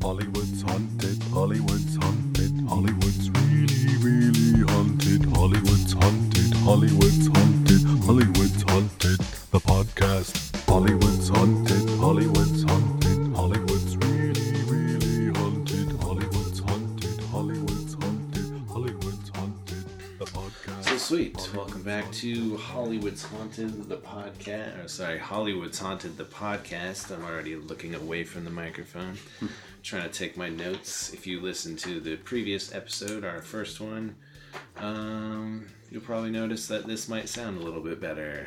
Hollywood's haunted, Hollywood's haunted, Hollywood's really, really haunted, Hollywood's haunted, Hollywood's haunted, Hollywood's Hollywood's Haunted, the podcast. Or sorry, Hollywood's Haunted, the podcast. I'm already looking away from the microphone, trying to take my notes. If you listen to the previous episode, our first one, um, you'll probably notice that this might sound a little bit better.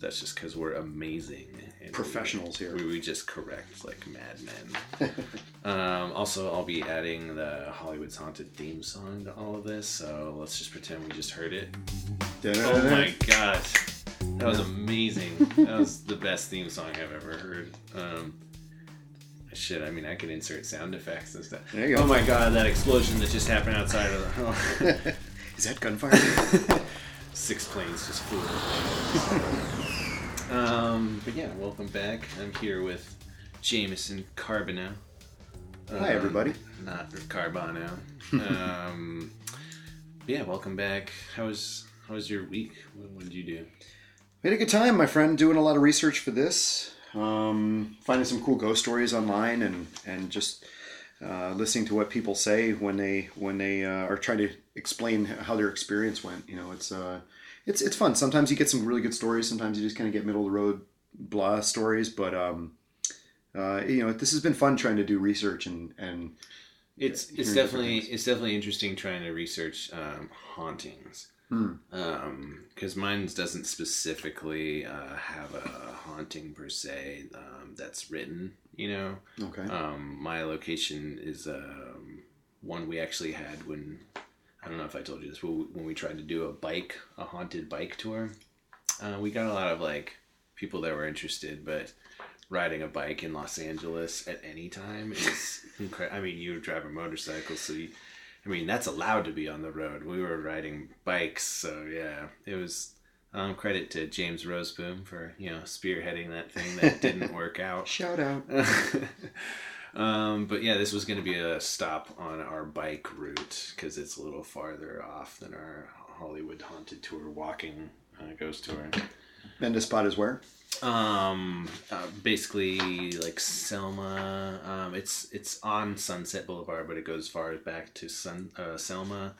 That's just because we're amazing. and we- Professionals here. We, we just correct like madmen. um, also, I'll be adding the Hollywood's Haunted theme song to all of this, so let's just pretend we just heard it. Oh my god, that was amazing. That was the best theme song I've ever heard. Um, shit, I mean, I could insert sound effects and stuff. There you go. Oh my god, that explosion that just happened outside of the home. Is that gunfire? Six planes just flew. um, but yeah, welcome back. I'm here with Jameson Carbino. Hi, everybody. Not Carbano. um, yeah, welcome back. How was how was your week? What, what did you do? We had a good time, my friend, doing a lot of research for this, um, finding some cool ghost stories online, and and just uh, listening to what people say when they when they uh, are trying to explain how their experience went. You know, it's uh, it's it's fun. Sometimes you get some really good stories. Sometimes you just kind of get middle of the road blah stories. But um, uh, you know, this has been fun trying to do research and and It's it's definitely it's definitely interesting trying to research um, hauntings. Hmm. because mine doesn't specifically uh, have a haunting per se um, that's written. You know, okay. um, my location is um, one we actually had when I don't know if I told you this, but when we tried to do a bike, a haunted bike tour, uh, we got a lot of like people that were interested, but riding a bike in Los Angeles at any time is incredible. I mean, you drive a motorcycle, so you, I mean, that's allowed to be on the road. We were riding bikes, so yeah, it was. Um, credit to James Roseboom for you know spearheading that thing that didn't work out. Shout out. um, but yeah, this was going to be a stop on our bike route because it's a little farther off than our Hollywood haunted tour walking uh, ghost tour. And the spot is where? Um, uh, basically like Selma. Um, it's it's on Sunset Boulevard, but it goes far back to Sun uh, Selma.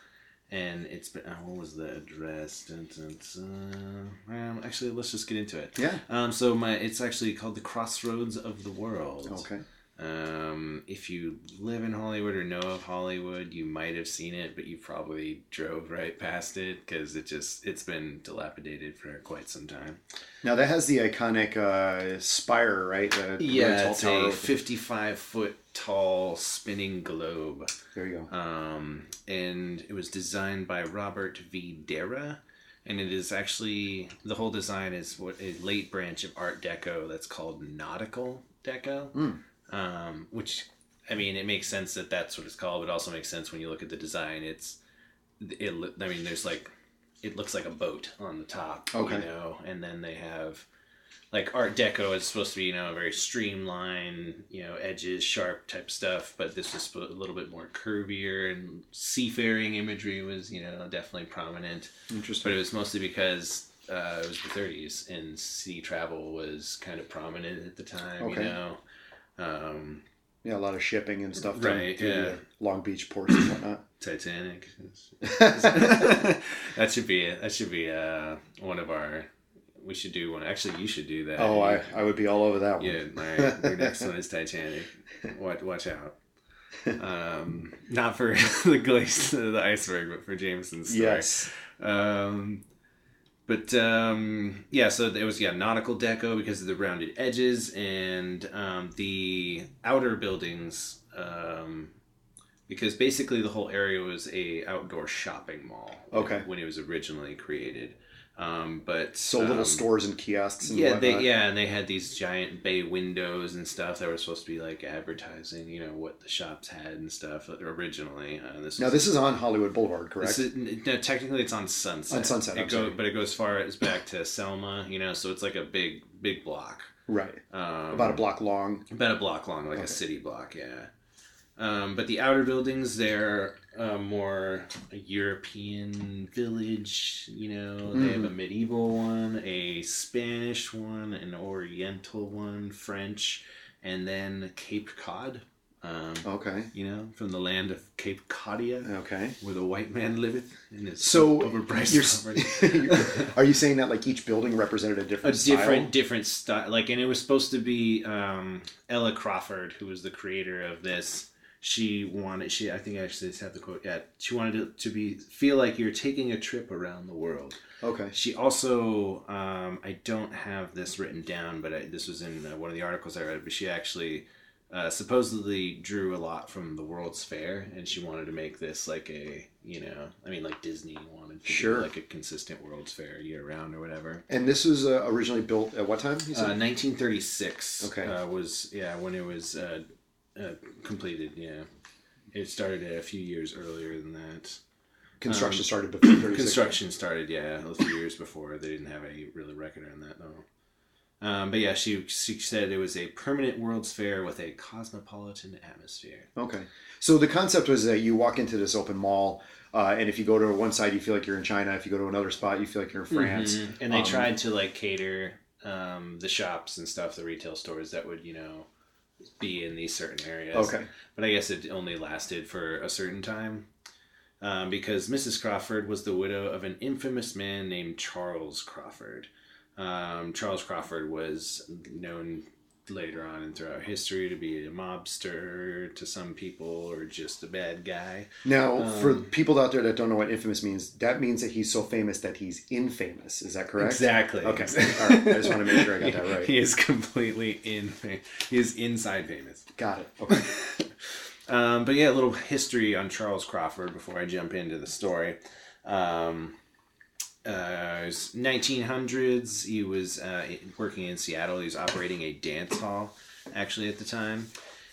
And it's been, uh, what was the address? Dun, dun, dun. Um, actually, let's just get into it. Yeah. Um, so my it's actually called the Crossroads of the World. Okay. Um, if you live in Hollywood or know of Hollywood, you might have seen it, but you probably drove right past it because it just it's been dilapidated for quite some time. Now that has the iconic uh, spire, right? The Yeah, it's a fifty-five foot tall spinning globe, There you go. um, and it was designed by Robert V. Derrah. And it is actually the whole design is what a late branch of Art Deco that's called nautical deco. Mm. Um, which I mean, it makes sense that that's what it's called, but it also makes sense when you look at the design. It's it. I mean, there's like it looks like a boat on the top, Okay. you know, and then they have like Art Deco is supposed to be you know very streamlined, you know, edges sharp type stuff, but this was spo- a little bit more curvier and seafaring imagery was you know definitely prominent Interesting, but it was mostly because uh, it was the 30s and sea travel was kind of prominent at the time Okay. you know um, Yeah, a lot of shipping and stuff. Right, through yeah. Long Beach ports and whatnot. titanic that should be that should be uh, one of our we should do one actually you should do that oh, I, I would be all over that one. yeah right your next one is titanic watch, watch out um, not for the glaze the iceberg but for jameson's story. Yes. Um, but um, yeah, so it was yeah nautical deco because of the rounded edges and um, the outer buildings. Um, because basically the whole area was a outdoor shopping mall. Okay. When it was originally created, um, but So little um, stores and kiosks and yeah, they yeah, and they had these giant bay windows and stuff that were supposed to be like advertising, you know, what the shops had and stuff originally. Uh, this Now was- this is on Hollywood Boulevard, correct? this is, no, technically it's on Sunset. On Sunset, It go, but it goes far as back to Selma, you know, so it's like a big, big block. right. Um, About a block long. about a block long, like Okay. a city block, yeah. Um, but the outer buildings, they're uh, more a European village. You know, they have a medieval one, a Spanish one, an Oriental one, French, and then Cape Cod. Um, Okay. you know, from the land of Cape Codia, Okay. where the white man liveth in his So overpriced are you saying that like each building represented a different a different different style? different style like and it was supposed to be um ella crawford who was the creator of this she wanted she i think i actually just have the quote yeah she wanted it to be feel like you're taking a trip around the world Okay. she also um i don't have this written down but I, this was in uh, one of the articles i read but she actually uh, supposedly drew a lot from the World's Fair, and she wanted to make this like a, you know, I mean, like Disney wanted to Sure. like a consistent World's Fair year round or whatever. And this was uh, originally built at what time? You Uh, 1936 Okay. uh, was yeah when it was uh, completed. Yeah, it started a few years earlier than that. Construction started before 36. Construction started yeah a few years before. They didn't have any really record on that though. Um, but yeah, she she said it was a permanent World's Fair with a cosmopolitan atmosphere. Okay. So the concept was that you walk into this open mall, uh, and if you go to one side, you feel like you're in China. If you go to another spot, you feel like you're in France. Mhm. And they Um, tried to like cater um, the shops and stuff, the retail stores that would you know be in these certain areas. Okay. but I guess it only lasted for a certain time. Um, because Mrs. Crawford was the widow of an infamous man named Charles Crawford. Um, Charles Crawford was known later on and throughout history to be a mobster to some people or just a bad guy. Now, for Um, people out there that don't know what infamous means, that means that he's so famous that he's infamous. Is that correct? Exactly. Okay. All right. I just want to make sure I got that right. He is completely in. He is inside famous. Got it. Okay. Um, but yeah, a little history on Charles Crawford before I jump into the story. Um, uh, 1900s. He was uh, working in Seattle. He was operating a dance hall, actually, at the time.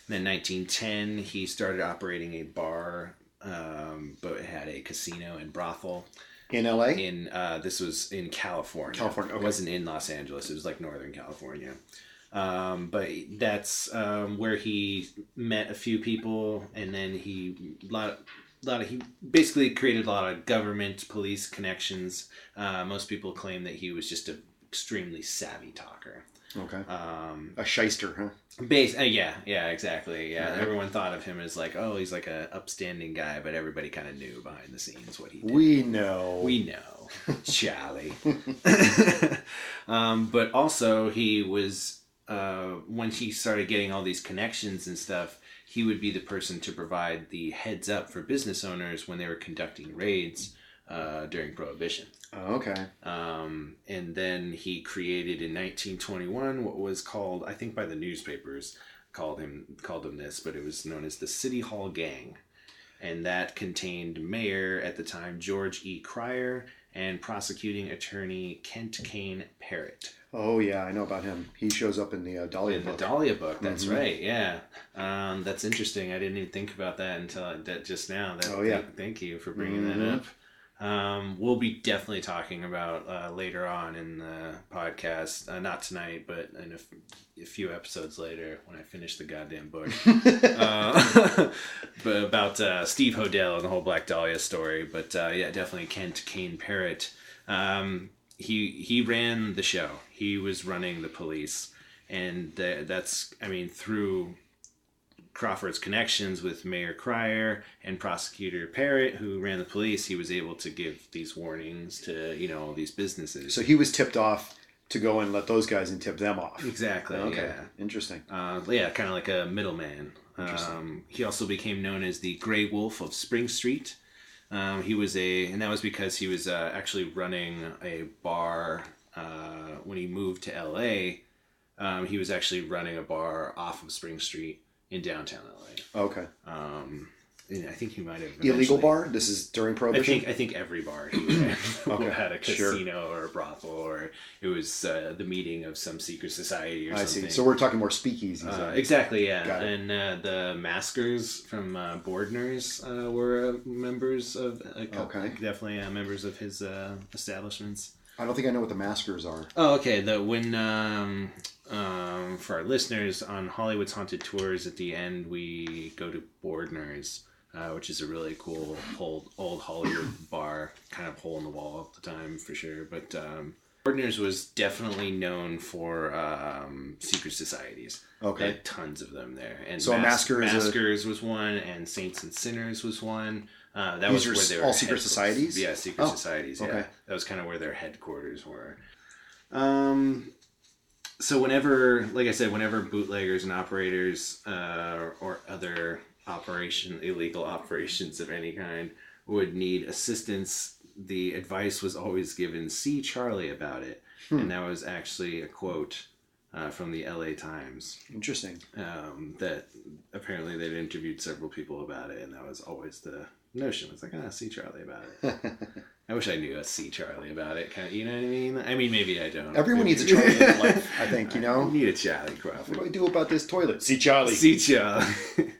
And then 1910, he started operating a bar, um, but it had a casino and brothel. In LA? In uh, this was in California. California, It wasn't in Los Angeles. It was like Northern California. Um, but that's um, where he met a few people, and then he a lot, of he basically created a lot of government police connections. Uh, most people claim that he was just an extremely savvy talker. Okay. Um, A shyster, huh? Base, uh, yeah, yeah, exactly. Yeah, everyone thought of him as like, oh, he's like a upstanding guy, but everybody kind of knew behind the scenes what he did. We know. We know, Charlie. um, but also, he was uh, when he started getting all these connections and stuff. He would be the person to provide the heads up for business owners when they were conducting raids uh, during Prohibition. Oh, okay. Um, and then he created in 1921 what was called, I think by the newspapers, called him called him this, but it was known as the City Hall Gang, and that contained Mayor at the time George E. Cryer and prosecuting attorney Kent Kane Parrott. Oh, yeah, I know about him. He shows up in the uh, Dahlia In the book. Dahlia book, that's Mhm. right. Yeah, um, that's interesting. I didn't even think about that until I, that just now. That, Oh, yeah. Thank, thank you for bringing Mhm. that up. Um, we'll be definitely talking about uh, later on in the podcast. Uh, not tonight, but in a, f- a few episodes later when I finish the goddamn book. uh, but about uh, Steve Hodel and the whole Black Dahlia story. But uh, yeah, definitely Kent Kane Parrott. Um, he he ran the show. He was running the police, and tha- that's I mean through Crawford's connections with Mayor Cryer and prosecutor Parrott, who ran the police, he was able to give these warnings to you know all these businesses. So he was tipped off to go and let those guys and tip them off. exactly. Okay. Yeah. Interesting. Uh, yeah, kind of like a middleman. Um, he also became known as the Grey Wolf of Spring Street. Um, he was a, and that was because he was uh, actually running a bar uh, when he moved to L.A. Um, he was actually running a bar off of Spring Street in downtown L.A. Okay. Um, I think he might have Illegal bar? This is during I Prohibition? think I think every bar Okay, had a sure. casino or a brothel or it was uh, the meeting of some secret society or something. I something. see. So we're talking more speakeasies. Uh, exactly, yeah. And uh, the maskers from uh, Boardner's uh, were uh, members of, couple, Okay. definitely uh, members of his uh, establishments. I don't think I know what the maskers are. Oh, okay. The when um, um, for our listeners on Hollywood's Haunted Tours, at the end we go to Boardner's, uh, which is a really cool old old Hollywood bar, kind of hole in the wall at the time for sure. But um, was definitely known for um, secret societies. Okay. They had tons of them there. And So a masker is a- Maskers was one, and Saints and Sinners was one. Uh, that These was where they were all secret societies? Yeah, secret Oh, societies. Yeah, okay. that was kind of where their headquarters were. Um, so whenever, like I said, whenever bootleggers and operators uh, or other operation illegal operations of any kind would need assistance, the advice was always given: "See Charlie about it," and that was actually a quote uh, from the L.A. Times Interesting. um, that apparently they'd interviewed several people about it, and that was always the notion. It's like, ah, see Charlie about it. I wish I knew a see Charlie about it. Kind of, you know what I mean? I mean, maybe I don't. Everyone Maybe- needs a Charlie in life, I think, you know? I need a Charlie What do Crawford. I do about this toilet? See Charlie. See Charlie.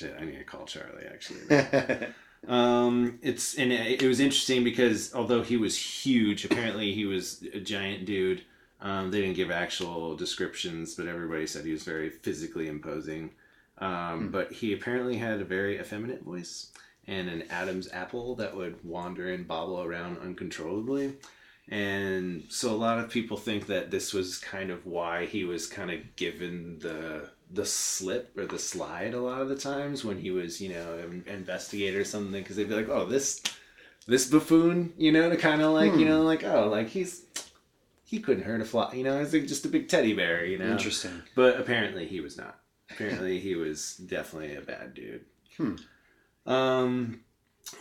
Shit, I need to call Charlie actually. Um, it's and it, it was interesting because although he was huge, apparently he was a giant dude. Um, they didn't give actual descriptions, but everybody said he was very physically imposing. Um, But he apparently had a very effeminate voice and an Adam's apple that would wander and bobble around uncontrollably. And so a lot of people think that this was kind of why he was kind of given the the slip or the slide a lot of the times when he was, you know, an investigator or something because they'd be like, "Oh, this this buffoon," you know, to kind of like, you know, like, "Oh, like he's he couldn't hurt a fly," you know, he's like just a big teddy bear, you know. Interesting. But apparently he was not. Apparently he was definitely a bad dude. Hmm. Um,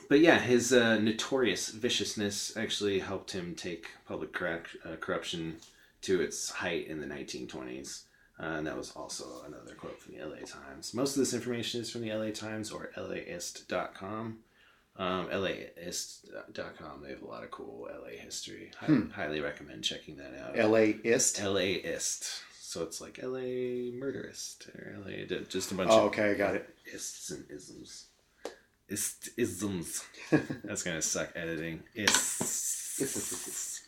but yeah, his uh, notorious viciousness actually helped him take public uh, corruption to its height in the 1920s. Uh, and that was also another quote from the LA Times. Most of this information is from the LA Times or LAist.com. Um, LAist.com, they have a lot of cool LA history. Hi- Hmm. Highly recommend checking that out. LAist? LAist. So it's like LA murderist or LA, just a bunch Oh, of okay, I got it. ists and isms. Ist isms. That's gonna suck editing. Ists.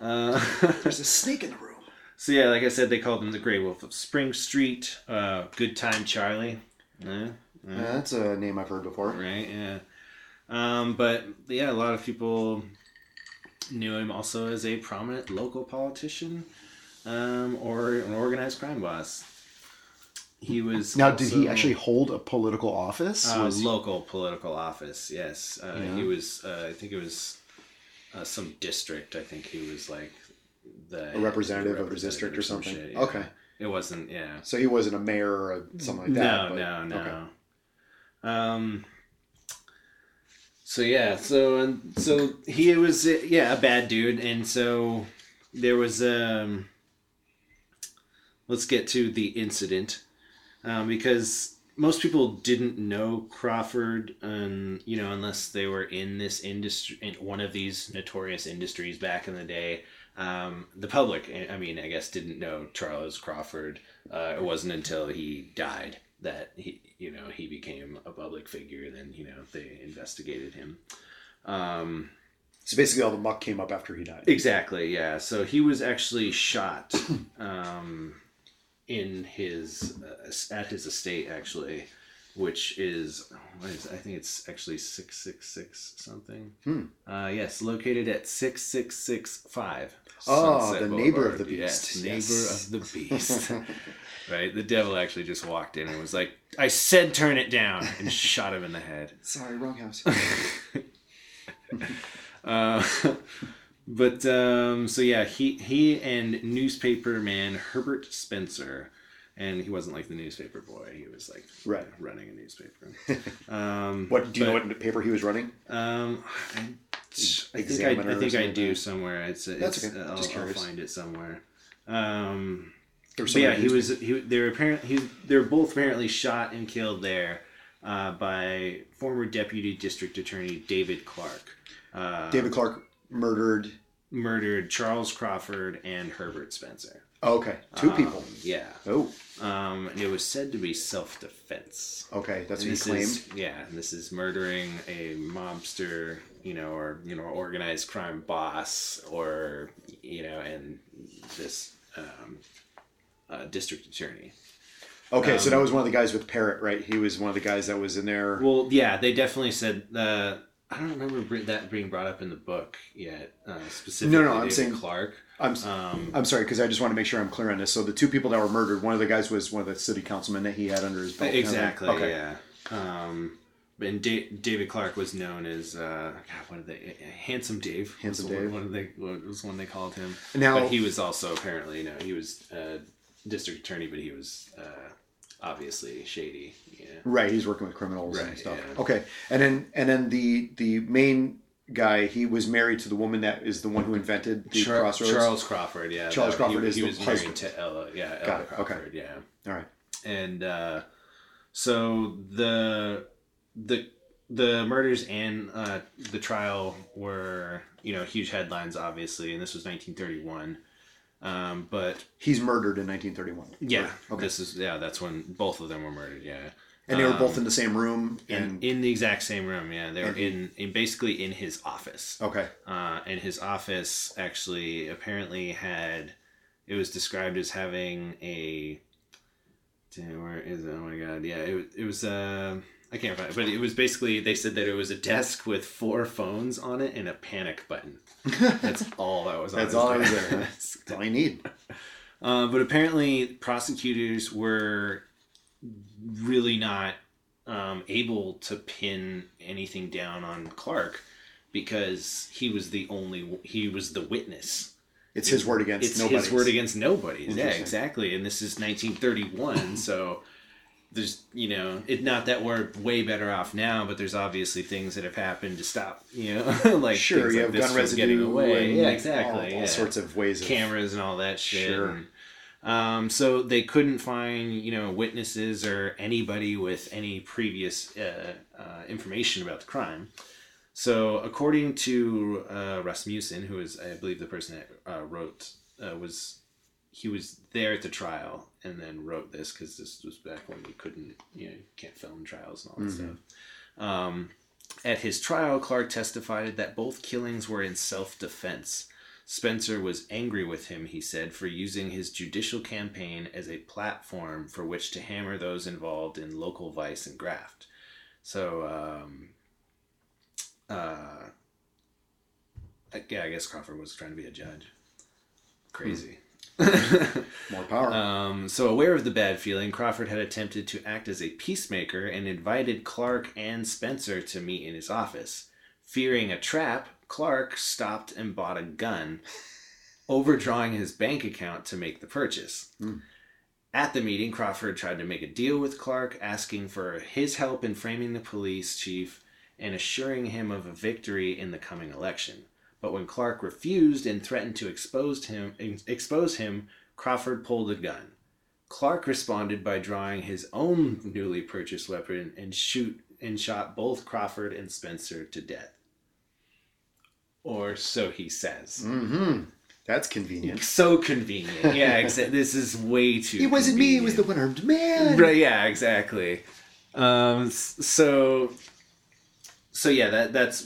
Uh, There's a snake in the room. So yeah, like I said, they called him the Grey Wolf of Spring Street. Uh, Good Time Charlie. Yeah, yeah. Yeah, that's a name I've heard before. right? Yeah. Um, but yeah, a lot of people knew him also as a prominent local politician um, or an organized crime boss. He was Now, did he actually hold a political office? uh, Was he- local political office? Yes, uh, Yeah. he was. Uh, I think it was uh, some district. I think he was like the A representative of the district or some something? shit, yeah. Okay. it wasn't. Yeah, so he wasn't a mayor or something like that. no, but- no, no. okay. Um. So yeah, so and so he was yeah a bad dude, and so there was um. Let's get to the incident, um, because most people didn't know Crawford, and you know unless they were in this industry, in one of these notorious industries back in the day. Um, the public, I mean, I guess, didn't know Charles Crawford. Uh, it wasn't until he died that he, you know, he became a public figure. And then, you know, they investigated him. Um, So basically, all the muck came up after he died. exactly, yeah. So he was actually shot um, in his uh, at his estate, actually, which is, what is I think it's actually six six six something. Hmm. Uh, yes, located at six six six five. Oh, the neighbor of the beast. Yes, beast. neighbor Yes. of the beast. right, the devil actually just walked in and was like, "I said turn it down," and shot him in the head. Sorry, wrong house. Uh, but um, so yeah, he he and newspaper man Herbert Spencer, and he wasn't like the newspaper boy. He was like Right. running a newspaper. Um, What do you know? What paper he was running? Um, I, I think I, I think I do somewhere. It's, That's it's okay. I'll, I'll find it somewhere. Um, but yeah, he was. He they were apparently he, they were both apparently shot and killed there uh, by former deputy district attorney David Clark. Uh, David Clark murdered. murdered Charles Crawford and Herbert Spencer. Oh, okay, two Um, people. Yeah. Oh, Um, and it was said to be self defense. okay, that's And what he claimed. is yeah, and this is murdering a mobster, you know, or you know, organized crime boss, or you know, and this um, uh, district attorney. Okay, so Um, that was one of the guys with Parrott, right? He was one of the guys that was in there. Well, yeah, they definitely said uh, I don't remember that being brought up in the book yet. Uh, specifically, No, no, I'm David saying- Clark. I'm Um, I'm sorry because I just want to make sure I'm clear on this. So the two people that were murdered, one of the guys was one of the city councilmen that he had under his belt. of exactly. Okay. Yeah. Um, and da- David Clark was known as uh, God, what did they? Handsome Dave. Handsome was Dave. One, one of they was one they called him. Now- but he was also apparently no, he was uh, district attorney, but he was uh, obviously shady. Yeah. Right, he's working with criminals and stuff. yeah. Okay, and then and then the the main guy, he was married to the woman that is the one who invented the Char- crossroads. Charles Crawford, yeah. Charles that- Crawford he, is he the was husband. married to Ella, yeah, Got Ella it, okay. Yeah. All right. and uh, so the the the murders and uh, the trial were you know huge headlines obviously and this was 1931 um, but He's murdered in 1931. yeah Okay. this is yeah that's when both of them were murdered yeah and they were both Um, in the same room. in, And in the exact same room yeah they were in, in basically in his office okay, uh, and his office actually apparently had it was described as having a damn, where is it? Oh my god, yeah, it, was- it was uh, I can't find it, but it was basically they said that it was a desk with four phones on it and a panic button. That's all that was. on That's all I was there. That's all I need. Uh, but apparently, prosecutors were really not um, able to pin anything down on Clark because he was the only he was the witness. It's his word against It's nobody's. his word against nobody. Yeah, exactly. And this is 1931, so there's you know it not that we're way better off now, but there's obviously things that have happened to stop you know like Sure, you like have gun residue getting away. Yeah, exactly. all, all yeah sorts of ways of cameras and all that shit. Sure. And, um, so they couldn't find, you know, witnesses or anybody with any previous uh, uh, information about the crime. So, according to uh, Rasmussen, who is, I believe, the person that uh, wrote, uh, was he was there at the trial and then wrote this because this was back when you couldn't, you know, can't film trials and all that stuff. Um, at his trial, Clark testified that both killings were in self defense. Spencer was angry with him, he said, for using his judicial campaign as a platform for which to hammer those involved in local vice and graft. So, um, uh, yeah, I guess Crawford was trying to be a judge. Crazy. more power. Um, so, aware of the bad feeling, Crawford had attempted to act as a peacemaker and invited Clark and Spencer to meet in his office. Fearing a trap, Clark stopped and bought a gun, overdrawing his bank account to make the purchase. Hmm. At the meeting, Crawford tried to make a deal with Clark, asking for his help in framing the police chief and assuring him of a victory in the coming election. But when Clark refused and threatened to expose him, expose him, Crawford pulled a gun. Clark responded by drawing his own newly purchased weapon and shoot and shot both Crawford and Spencer to death. Or so he says. mm-hmm. That's convenient. So convenient. Yeah, exa- this is way too. It wasn't me. It was the one armed man. Right. Yeah. Exactly. Um. So. So yeah, that that's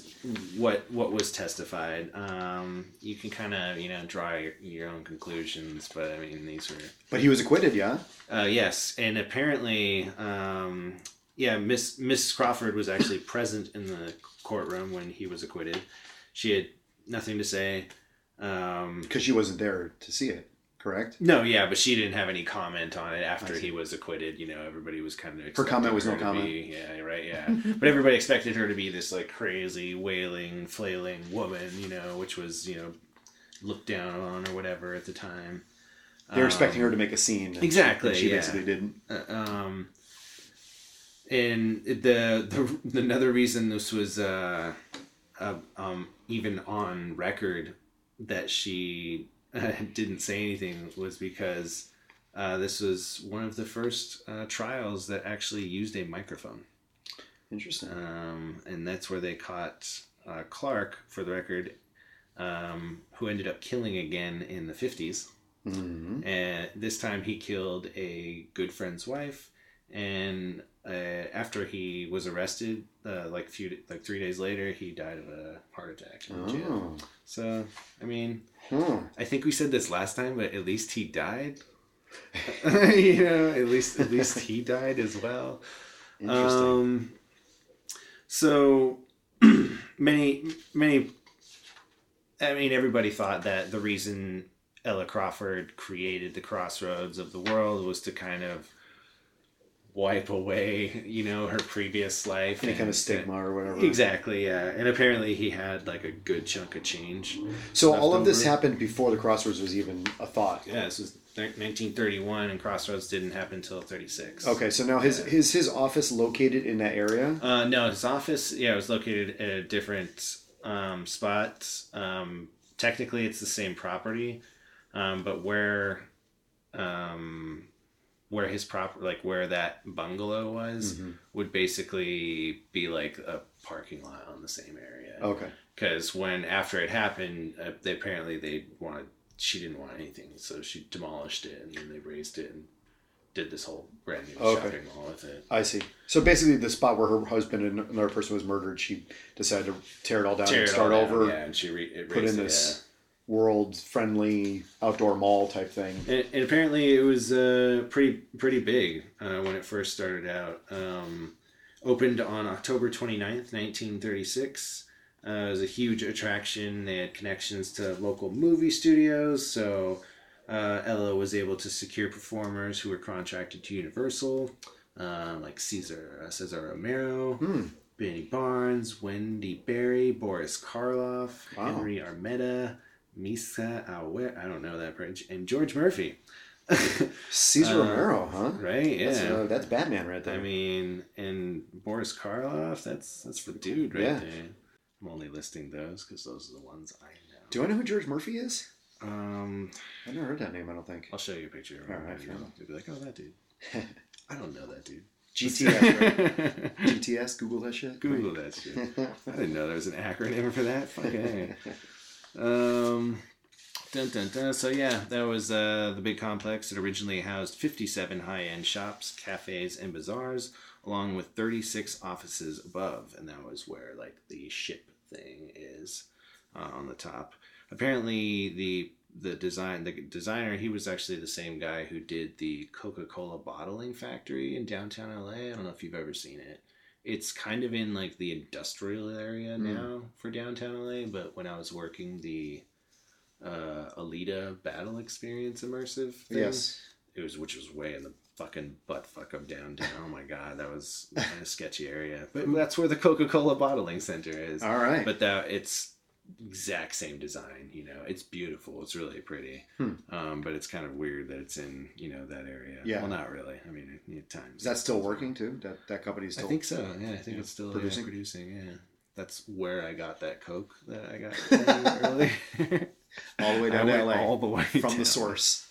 what what was testified. Um. You can kind of you know draw your, your own conclusions, but I mean these were But he was acquitted. Yeah. uh, yes, and apparently, um, yeah, Miss Miss Crawford was actually present in the courtroom when he was acquitted. She had nothing to say. Um, Because she wasn't there to see it. Correct. no, yeah, but she didn't have any comment on it after he was acquitted. You know, everybody was kind of Her comment was no her to comment. be- yeah, right. Yeah, but everybody expected her to be this like crazy, wailing, flailing woman. You know, which was you know looked down on or whatever at the time. They were Um, expecting her to make a scene. she- exactly, and She, yeah. basically didn't. Uh, um, and the, the another reason this was uh, uh, um, even on record that she uh, didn't say anything was because uh, this was one of the first uh, trials that actually used a microphone, Interesting. um, and that's where they caught uh, Clark, for the record, um, who ended up killing again in the fifties. hmm And this time he killed a good friend's wife and uh, after he was arrested, uh, like few like three days later, he died of a heart attack in jail. Oh. So I mean, Huh. I think we said this last time, but at least he died. you know, at least at least he died as well. Interesting. Um, so many, many. I mean, everybody thought that the reason Ella Crawford created the crossroads of the world was to kind of wipe away, you know, her previous life. Any and- kind of stigma or whatever. Exactly, yeah. And apparently he had like a good chunk of change. So all of this Leftover. happened before the crossroads was even a thought. Yeah, this was 1931, and Crossroads didn't happen until 36. Okay, so now his Yeah. his his office located in that area. Uh, no, his office, yeah, it was located at a different um, spot. Um, technically, it's the same property, um, but where, um, where his prop, like where that bungalow was, Mhm. would basically be like a parking lot on the same area. Okay. Because when after it happened, uh, they apparently they wanted she didn't want anything, so she demolished it and then they raised it and did this whole brand new Okay. shopping mall with it. I see. So basically, the spot where her husband and another person was murdered, she decided to tear it all down Tear and start all down, over, yeah, and she re- it put in it, this world friendly outdoor mall type thing. And, and apparently, it was uh, pretty pretty big uh, when it first started out. Um, opened on October 29th, 1936. Uh, it was a huge attraction. They had connections to local movie studios, so uh, Ella was able to secure performers who were contracted to Universal, uh, like Caesar Cesar Romero, Hmm. Binnie Barnes, Wendy Barrie, Boris Karloff, Wow. Henry Armetta, Mischa Auer, I don't know that bridge, and George Murphy. Caesar Uh, Romero, huh? right? Yeah. That's, uh, that's Batman right there. I mean, and Boris Karloff, that's that's the dude right Yeah. there. I'm only listing those because those are the ones I know. Do I know who George Murphy is? Um, I've never heard that name. I don't think. I'll show you a picture. All right, right fair now. enough. You'll be like, oh, that dude. I don't know that dude. GTS. Right? GTS. Google that shit. Google that shit. I didn't know there was an acronym for that. Fucking A. Um, dun, dun, dun. So yeah, that was uh, the big complex. It originally housed 57 high-end shops, cafes, and bazaars, along with 36 offices above, and that was where like the ship thing is uh, on the top. Apparently, the the design the designer he was actually the same guy who did the Coca-Cola bottling factory in downtown LA. I don't know if you've ever seen it. It's kind of in like the industrial area Hmm. now for downtown LA, but when I was working the uh, Alita Battle Experience immersive thing, Yes. it was which was way in the fucking butt fuck of downtown. oh my god, that was of sketchy area. But that's where the Coca Cola bottling center is. All right. But that it's exact same design. You know, it's beautiful. It's really pretty. Hmm. Um, but it's kind of weird that it's in you know that area. Yeah. Well, not really. I mean, at times. Is that still working too? That that company's still. I think so. Yeah, I think yeah, it's still producing? producing. producing. Yeah, that's where I got that Coke that I got earlier. all the way down to LA all the way from down. the source.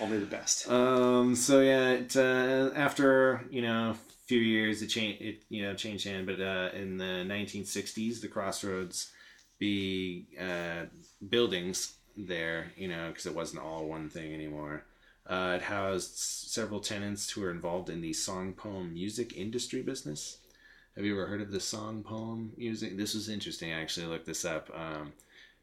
Only the best. Um. So yeah, it, uh, after you know a few years, it changed. It you know changed hand, but uh, in the 1960s, the Crossroads be uh, buildings there. You know, because it wasn't all one thing anymore. Uh, it housed several tenants who were involved in the song poem music industry business. Have you ever heard of the song poem music? This was interesting. I actually looked this up. Um,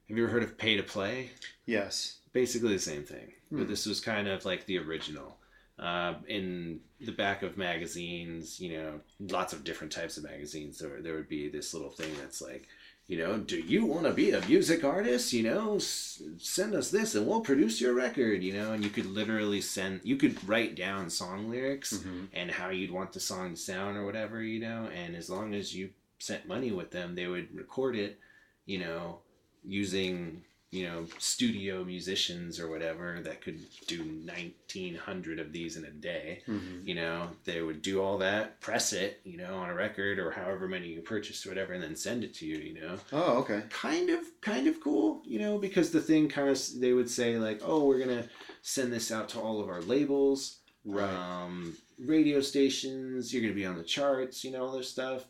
have you ever heard of pay to play? Yes. basically the same thing Hmm. but this was kind of like the original uh, in the back of magazines you know lots of different types of magazines there, there would be this little thing that's like you know do you want to be a music artist you know S- send us this and we'll produce your record you know and you could literally send you could write down song lyrics Mhm. and how you'd want the song to sound or whatever you know and as long as you sent money with them they would record it you know using you know studio musicians or whatever that could do 1900 of these in a day Mhm. you know they would do all that press it you know on a record or however many you purchased or whatever and then send it to you you know Oh, okay. kind of kind of cool you know because the thing kind of they would say like oh we're gonna send this out to all of our labels Right. um, radio stations you're gonna be on the charts you know all this stuff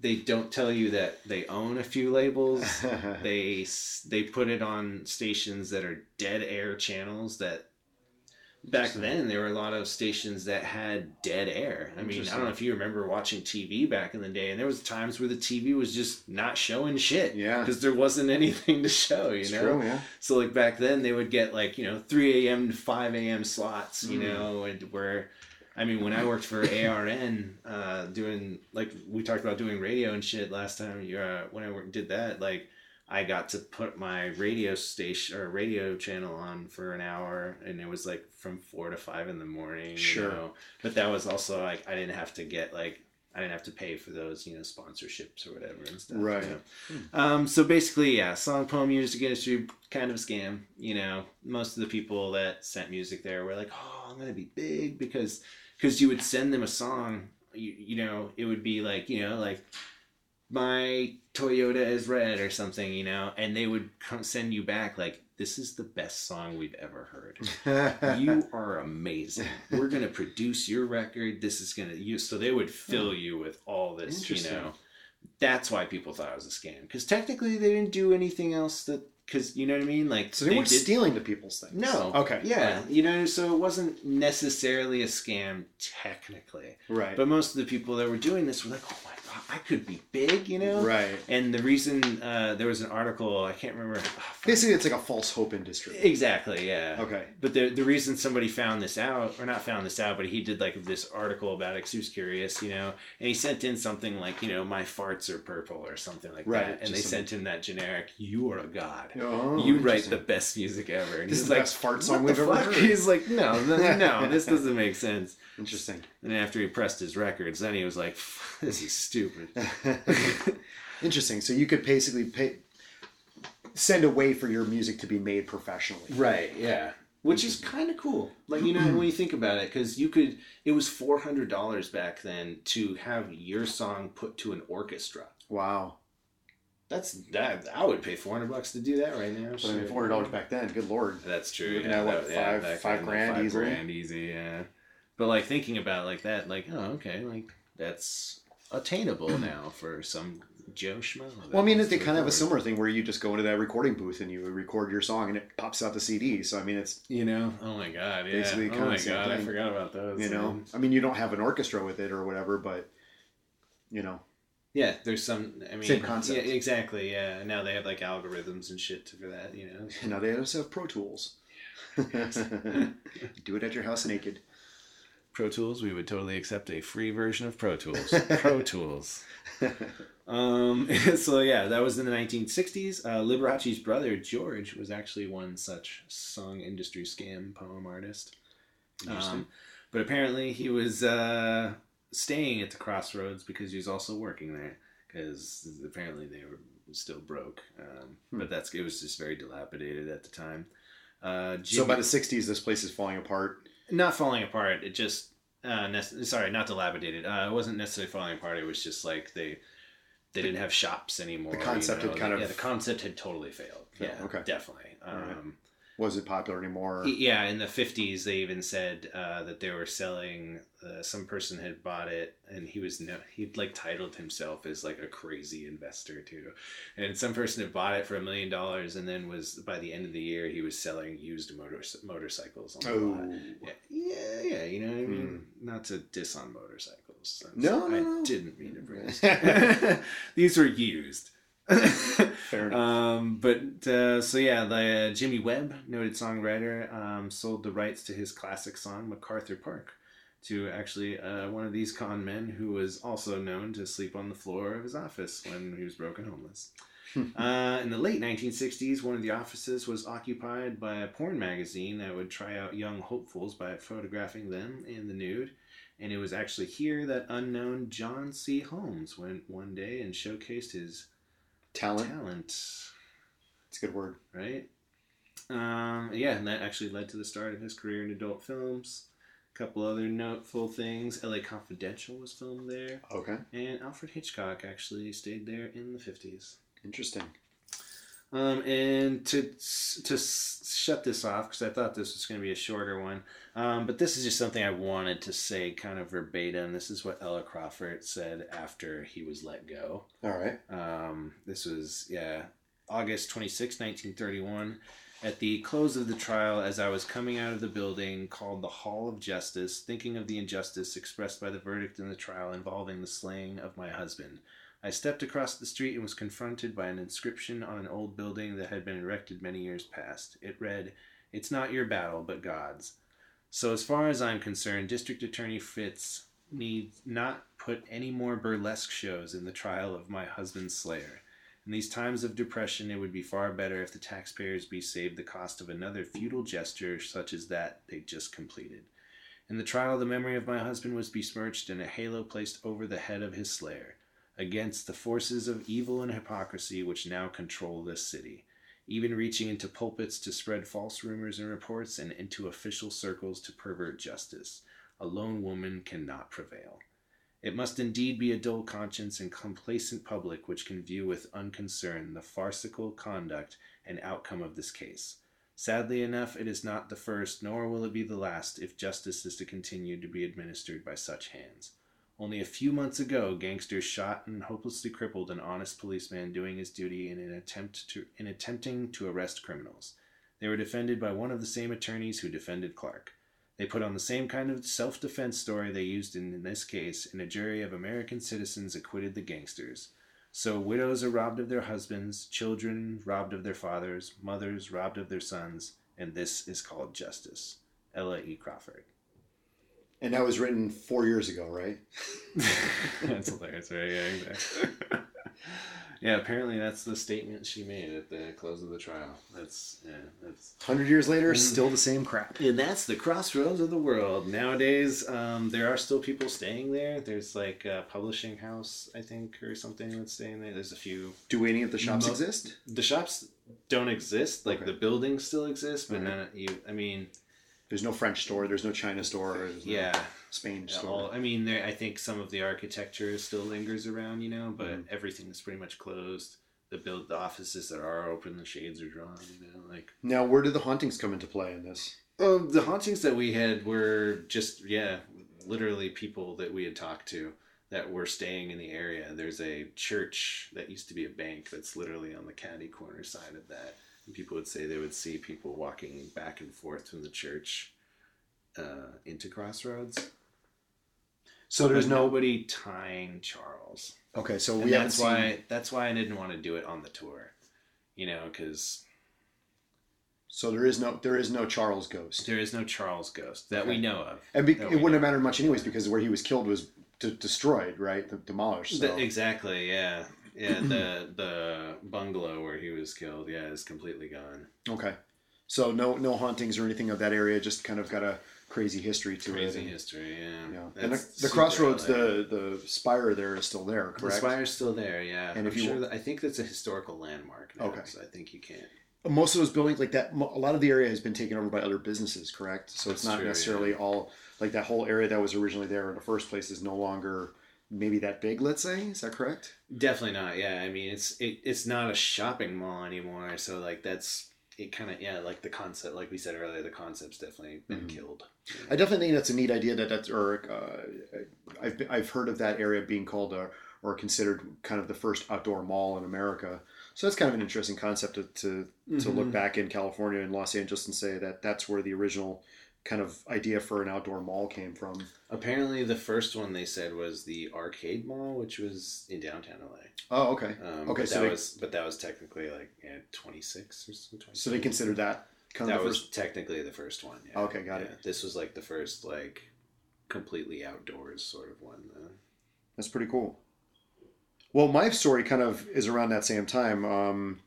they don't tell you that they own a few labels they they put it on stations that are dead air channels that back then there were a lot of stations that had dead air. I mean, I don't know if you remember watching TV back in the day, and there was times where the TV was just not showing shit. Yeah. because there wasn't anything to show. You It's know. true, yeah. So like back then they would get like you know 3 a.m. to 5 a.m. slots, you Mm. know, and where. I mean, when I worked for ARN, uh, doing like we talked about doing radio and shit last time. You uh, when I worked, did that, like I got to put my radio station or radio channel on for an hour, and it was like from four to five in the morning. Sure. You know? But that was also like I didn't have to get like I didn't have to pay for those you know sponsorships or whatever and stuff. you Right. know? Um, so basically, yeah, song poem music industry kind of a scam. You know, most of the people that sent music there were like, "Oh, I'm gonna be big," because because you would send them a song. You, you know, it would be like you know like my Toyota is red or something, you know, and they would come send you back like, "This is the best song we've ever heard." you are amazing. We're gonna produce your record. This is gonna you. So they would fill you with all this. You know, that's why people thought it was a scam because technically they didn't do anything else that because you know what I mean. Like so they, weren't did- stealing the people's things. No. Okay. Yeah. You know, so it wasn't necessarily a scam technically, Right. but most of the people that were doing this were like, "Oh my I could be big," you know. right. And the reason uh, there was an article, I can't remember. fuck. Basically, it's like a false hope industry. Exactly. Yeah. Okay. But the the reason somebody found this out, or not found this out, but he did like this article about it 'cause he was curious, you know, and he sent in something like, you know, my farts are purple or something like Right, that, and they some- sent him that generic, "You are a god, Oh, you write the best music ever," and This he's is the like, best fart "What song we've ever heard. He's like, "No, no, no, this doesn't make sense." Interesting. And then after he pressed his records, then he was like, "This is stupid." Interesting. So you could basically pay, send a way for your music to be made professionally. Right. Yeah. Which is kind of cool. Like you know when you think about it, because you could. It was four hundred dollars back then to have your song put to an orchestra. Wow. That's that. I would pay four hundred bucks to do that right now. But I mean, four hundred dollars back then. Good lord. That's true. Looking yeah, at, what, that- yeah, five- back five then, grand five easily? grand easy. Yeah. But like thinking about it like that, like oh okay, like that's attainable now for some Joe Schmo. Well, I mean, they kind of have a similar thing where you just go into that recording booth and you record your song and it pops out the CD. So I mean, it's You know? Oh my god! Yeah. Basically oh my god! I forgot about those. you know, man. I mean, you don't have an orchestra with it or whatever, but you know, Yeah, there's some. I mean, Same concept. Yeah, exactly. Yeah. Now they have like algorithms and shit for that. You know. now they also have Pro Tools. Do it at your house naked. Pro Tools, we would totally accept a free version of Pro Tools. Pro Tools. Um, so yeah, that was in the 1960s. Uh, Liberace's brother George was actually one such song industry scam poem artist. Um, but apparently he was uh, staying at the Crossroads because he was also working there because apparently they were still broke. Um, Hmm. But that's it was just very dilapidated at the time. Uh, So by the '60s, this place is falling apart. Not falling apart. It just uh, nec- sorry, not dilapidated. Uh, it wasn't necessarily falling apart. It was just like they they didn't have shops anymore. The concept you know? had kind yeah, of- the concept had totally failed. Yeah, Yeah, okay. definitely. Um, Was it popular anymore? yeah, in the fifties, they even said uh, that they were selling. Uh, some person had bought it, and he was no, he'd like titled himself as like a crazy investor too, and some person had bought it for a million dollars, and then was by the end of the year he was selling used motor motorcycles on the lot. Oh, Yeah, yeah, yeah. You know what I mean? Not to diss on motorcycles. No, no, I no. didn't mean to bring. These were used. Fair enough. Um, but uh, so yeah, the uh, Jimmy Webb, noted songwriter, um, sold the rights to his classic song "MacArthur Park" to actually uh, one of these con men who was also known to sleep on the floor of his office when he was broke and homeless. uh, in the late 1960s, one of the offices was occupied by a porn magazine that would try out young hopefuls by photographing them in the nude. And it was actually here that unknown John C. Holmes went one day and showcased his Talent. talent, It's a good word. right? Um, yeah, and that actually led to the start of his career in adult films. A couple other noteful things. LA Confidential was filmed there. Okay. And Alfred Hitchcock actually stayed there in the 50s. Interesting. Um, and to to shut this off because I thought this was going to be a shorter one, um, but this is just something I wanted to say kind of verbatim. This is what Ella Crawford said after he was let go. All right. Um, this was yeah, August 26, 1931. At the close of the trial, as I was coming out of the building called the Hall of Justice, thinking of the injustice expressed by the verdict in the trial involving the slaying of my husband, I stepped across the street and was confronted by an inscription on an old building that had been erected many years past. It read, It's not your battle, but God's. So, as far as I'm concerned, District Attorney Fitts needs not put any more burlesque shows in the trial of my husband's slayer. In these times of depression, it would be far better if the taxpayers be saved the cost of another futile gesture such as that they just completed. In the trial, the memory of my husband was besmirched and a halo placed over the head of his slayer, against the forces of evil and hypocrisy which now control this city, even reaching into pulpits to spread false rumors and reports and into official circles to pervert justice. A lone woman cannot prevail. It must indeed be a dull conscience and complacent public which can view with unconcern the farcical conduct and outcome of this case. Sadly enough, it is not the first, nor will it be the last, if justice is to continue to be administered by such hands. Only a few months ago, gangsters shot and hopelessly crippled an honest policeman doing his duty in an attempt to in attempting to arrest criminals. They were defended by one of the same attorneys who defended Clark. They put on the same kind of self defense story they used in, in this case, and a jury of American citizens acquitted the gangsters. So widows are robbed of their husbands, children robbed of their fathers, mothers robbed of their sons, and this is called justice. Ella E. Crawford. And that was written four years ago, right? that's hilarious, right? Yeah, exactly. yeah, apparently that's the statement she made at the close of the trial. That's yeah, that's Hundred years later, still the same crap. and that's the crossroads of the world. Nowadays, um, there are still people staying there. There's like a publishing house, I think, or something that's staying there. There's a few. Do any of the shops exist? The shops don't exist. Like Okay. the buildings still exist, but Okay. none. You, I mean, There's no French store. There's no China store. There's no yeah. Spain store. All, I mean, there. I think some of the architecture still lingers around, you know, but Mhm. everything is pretty much closed. The build, the offices that are open, the shades are drawn. You know, like Now, where did the hauntings come into play in this? um, the hauntings that we had were just yeah, literally people that we had talked to that were staying in the area. There's a church that used to be a bank that's literally on the county corner side of that. And people would say they would see people walking back and forth from the church uh, into Crossroads. So there's But no. nobody tying Charles. Okay, so we that's seen. why that's why I didn't want to do it on the tour, you know, because So there is no there is no Charles ghost, there is no Charles ghost that we know of. and be, it wouldn't have mattered much anyways because where he was killed was d- destroyed, right? The, demolished. So. The- exactly, yeah, yeah. the the bungalow where he was killed, yeah, is completely gone. Okay, so no no hauntings or anything of that area. Just kind of got a crazy history to Crazy it. and- history, yeah. Yeah, and the, the crossroads, the the spire there is still there, the correct? spire's still there, yeah. And And if I'm you- sure that, I think that's a historical landmark. Now, Okay. so I think you can't. Most of those buildings, like that, a lot of the area has been taken over by other businesses, correct? So it's not true, necessarily yeah. all like that whole area that was originally there in the first place is no longer maybe that big. Let's say, is that correct? Definitely not. Yeah, I mean it's it, it's not a shopping mall anymore. So like that's it. Kind of yeah, like the concept, like we said earlier, the concept's definitely been Mhm. killed. I definitely think that's a neat idea that that's or uh, I've I've heard of that area being called a, or considered kind of the first outdoor mall in America. So that's kind of an interesting concept to to, to look Mhm. back in California and Los Angeles and say that that's where the original kind of idea for an outdoor mall came from. Apparently, the first one they said was the arcade mall, which was in downtown LA. Oh, okay. Um, Okay, but so that they- was but that was technically like yeah, twenty six or something. So they considered that kind that was first. technically the first one. Yeah. Okay, got it. This was like the first like completely outdoors sort of one. Though. That's pretty cool. Well, my story kind of is around that same time. Um,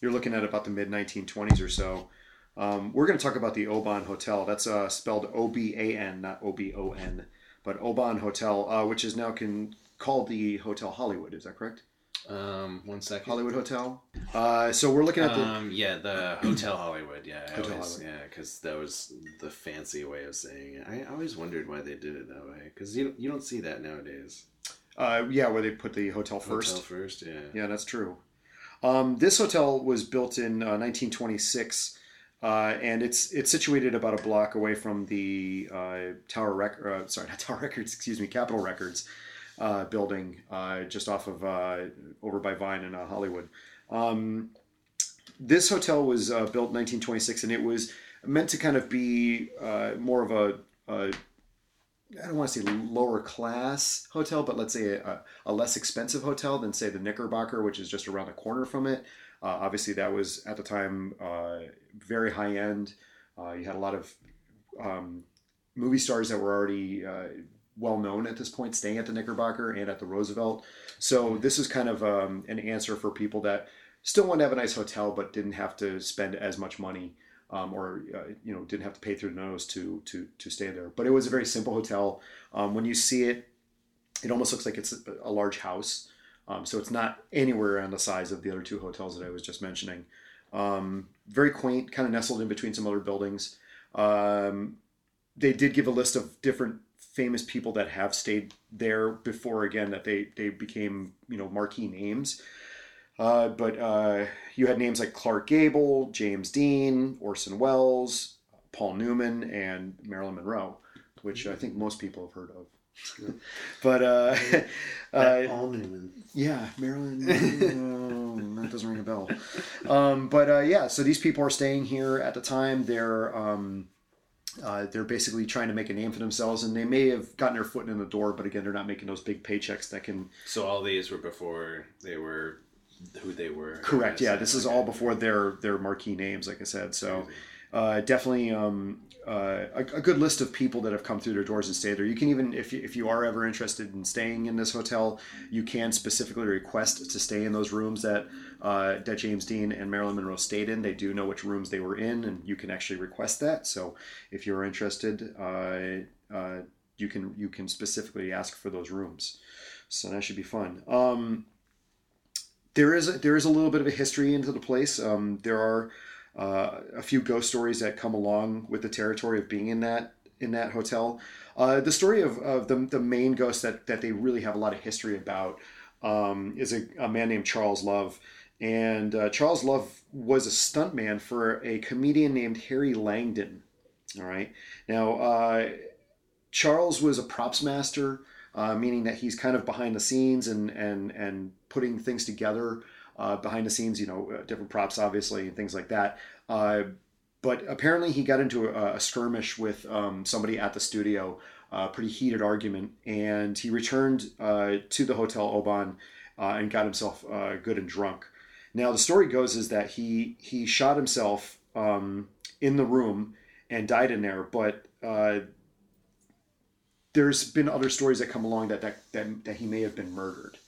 you're looking at about the mid 1920s or so. Um, we're going to talk about the Oban Hotel. That's uh, spelled O B A N, not O B O N, but Oban Hotel, uh, which is now can called the Hotel Hollywood. Is that correct? Um, one second. Hollywood Hotel. Uh, so we're looking at the. Um, yeah, the Hotel Hollywood. Yeah, Hotel always, Hollywood. yeah, because that was the fancy way of saying it. I always wondered why they did it that way because you you don't see that nowadays. Uh, yeah, where they put the hotel first. Hotel first, yeah. Yeah, that's true. Um, this hotel was built in uh, 1926, uh, and it's it's situated about a block away from the uh, Tower Rec- uh, sorry, not Tower Records, excuse me, Capitol Records uh, building, uh, just off of uh, over by Vine in Hollywood. Um, this hotel was built in 1926, and it was meant to kind of be more of a, a I don't want to say lower class hotel, but let's say a, a less expensive hotel than say the Knickerbocker, which is just around the corner from it. Uh, obviously, that was at the time uh, very high end. Uh, you had a lot of um, movie stars that were already uh, well known at this point, staying at the Knickerbocker and at the Roosevelt. So this is kind of um, an answer for people that still wanted to have a nice hotel but didn't have to spend as much money. Um, or uh, you know didn't have to pay through the nose to to to stay there. But it was a very simple hotel. Um, when you see it, it almost looks like it's a large house. Um, so it's not anywhere around the size of the other two hotels that I was just mentioning. Um, very quaint, kind of nestled in between some other buildings. Um, they did give a list of different famous people that have stayed there before. Again, that they they became you know marquee names. Uh, but uh, you had names like Clark Gable, James Dean, Orson Welles, Paul Newman, and Marilyn Monroe, which I think most people have heard of. but uh, uh, Paul Newman. yeah, Marilyn, oh, that doesn't ring a bell. Um, but uh, yeah, so these people are staying here at the time. They're um, uh, they're basically trying to make a name for themselves, and they may have gotten their foot in the door, but again, they're not making those big paychecks that can So all these were before they were who they were. Correct. Yeah, this is all before their their marquee names, like I said. So uh, definitely um, uh, a, a good list of people that have come through their doors and stayed there. You can even, if you, if you are ever interested in staying in this hotel, you can specifically request to stay in those rooms that uh, that James Dean and Marilyn Monroe stayed in. They do know which rooms they were in, and you can actually request that. So if you're interested, uh, uh, you can you can specifically ask for those rooms. So that should be fun. Um, there is a, there is a little bit of a history into the place. Um, there are uh, a few ghost stories that come along with the territory of being in that in that hotel. Uh, the story of, of the, the main ghost that, that they really have a lot of history about um, is a, a man named Charles Love. And uh, Charles Love was a stuntman for a comedian named Harry Langdon. All right. Now, uh, Charles was a props master, uh, meaning that he's kind of behind the scenes and, and, and putting things together uh, behind the scenes, you know, uh, different props, obviously, and things like that. Uh, but apparently, he got into a, a skirmish with um, somebody at the studio, a pretty heated argument, and he returned uh, to the Hotel Oban uh, and got himself uh, good and drunk. Now, the story goes is that he he shot himself um, in the room and died in there, but there's been other stories that come along that that, that, that he may have been murdered.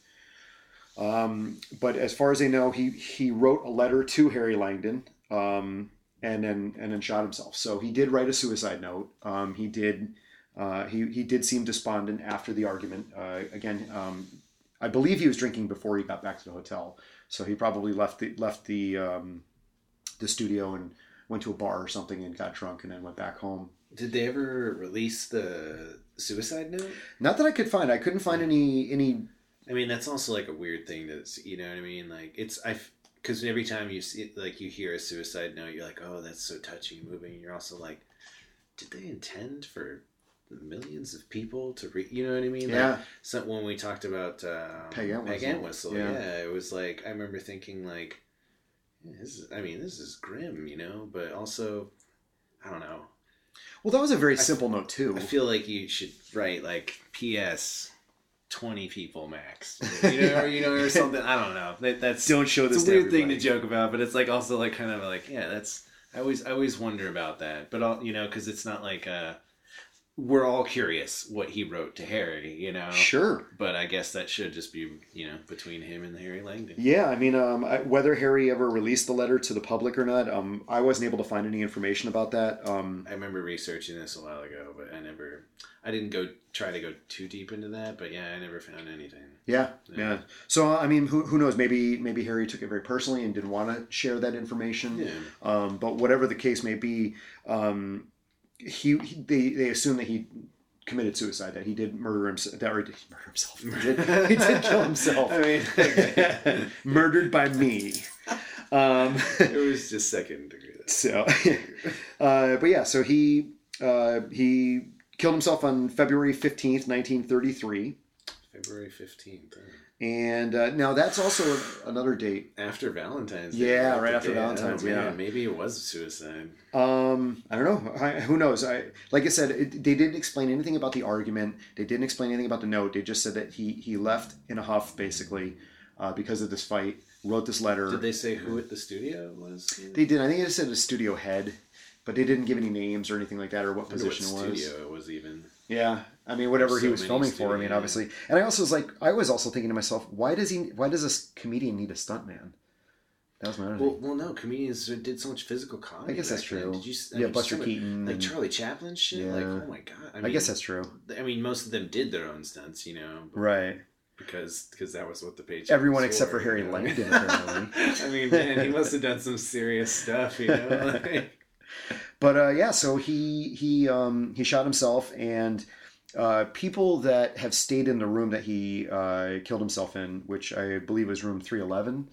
Um, but as far as they know, he he wrote a letter to Harry Langdon, um, and then and then shot himself. So he did write a suicide note. Um, he did uh, he he did seem despondent after the argument. Uh, again, um, I believe he was drinking before he got back to the hotel, so he probably left the left the um, the studio and went to a bar or something and got drunk and then went back home. Did they ever release the suicide note? Not that I could find. I couldn't find any any I mean, that's also like a weird thing that's, you know what I mean? Like, it's, I, because every time you see, like, you hear a suicide note, you're like, oh, that's so touching and moving. You're also like, did they intend for millions of people to read? You know what I mean? Yeah. Like, so when we talked about um, Peg Entwistle. Peg Yeah. yeah. it was like, I remember thinking, like, this is, I mean, this is grim, you know, but also, I don't know. Well, that was a very simple note too. I feel like you should write like P.S. Twenty people max, you know, or you know, or something. I don't know. That, that's Don't show this It's a weird thing to joke about, but it's like also like kind of like yeah, that's. I always I always wonder about that, but all you know, because it's not like uh, we're all curious what he wrote to Harry, you know. Sure. But I guess that should just be you know between him and Harry Langdon. Yeah, I mean, um, I, whether Harry ever released the letter to the public or not, um, I wasn't able to find any information about that. Um, I remember researching this a while ago, but I never, I didn't go try to go too deep into that. But yeah, I never found anything. yeah, yeah, Yeah. So I mean, who, who knows? Maybe maybe Harry took it very personally and didn't want to share that information. Yeah. Um, but whatever the case may be, um, he, he they they assume that he committed suicide, that he did murder himself, that or did he murder himself? He did, he did kill himself. I mean, okay. Murdered by me. Um, it was just second degree. So, uh, but yeah, so he uh, he killed himself on February fifteenth, nineteen thirty three. February fifteenth. And uh, now that's also another date. After Valentine's. Yeah, like right after day- Valentine's, man, yeah. Maybe it was suicide. Um, I don't know. I, who knows? I like I said, it, they didn't explain anything about the argument. They didn't explain anything about the note. They just said that he he left in a huff, basically, uh, because of this fight. Wrote this letter. Did they say who at the studio was? They did. I think it said a studio head, but they didn't give any names or anything like that or what wonder what position it was. studio it was even. Yeah, I mean whatever There's he was filming for. I mean, obviously, and I also was like, I was also thinking to myself, why does he? Why does this comedian need a stuntman? That was my Well, well, no, comedians did so much physical comedy. I guess that's then. true. Did you? I Yeah, mean, Buster Keaton like and- Charlie Chaplin shit. Like, oh my god. I, I, guess that's true. I mean, most of them did their own stunts, you know, Right. because because that was what the page. Everyone except for you Harry know? Langdon, apparently. I mean, man, he must have done some serious stuff, you know. Like, But uh, yeah, so he he um, he shot himself, and uh, people that have stayed in the room that he uh, killed himself in, which I believe was room three eleven,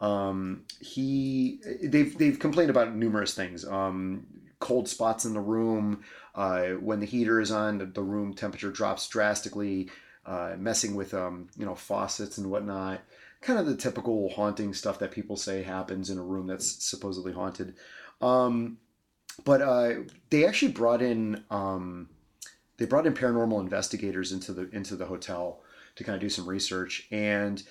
um, he they've they've complained about numerous things. Um, cold spots in the room. Uh, when the heater is on, the, the room temperature drops drastically. Uh, messing with um, you know faucets and whatnot. Kind of the typical haunting stuff that people say happens in a room that's supposedly haunted. Um, but uh, they actually brought in um, they brought in paranormal investigators into the into the hotel to kind of do some research and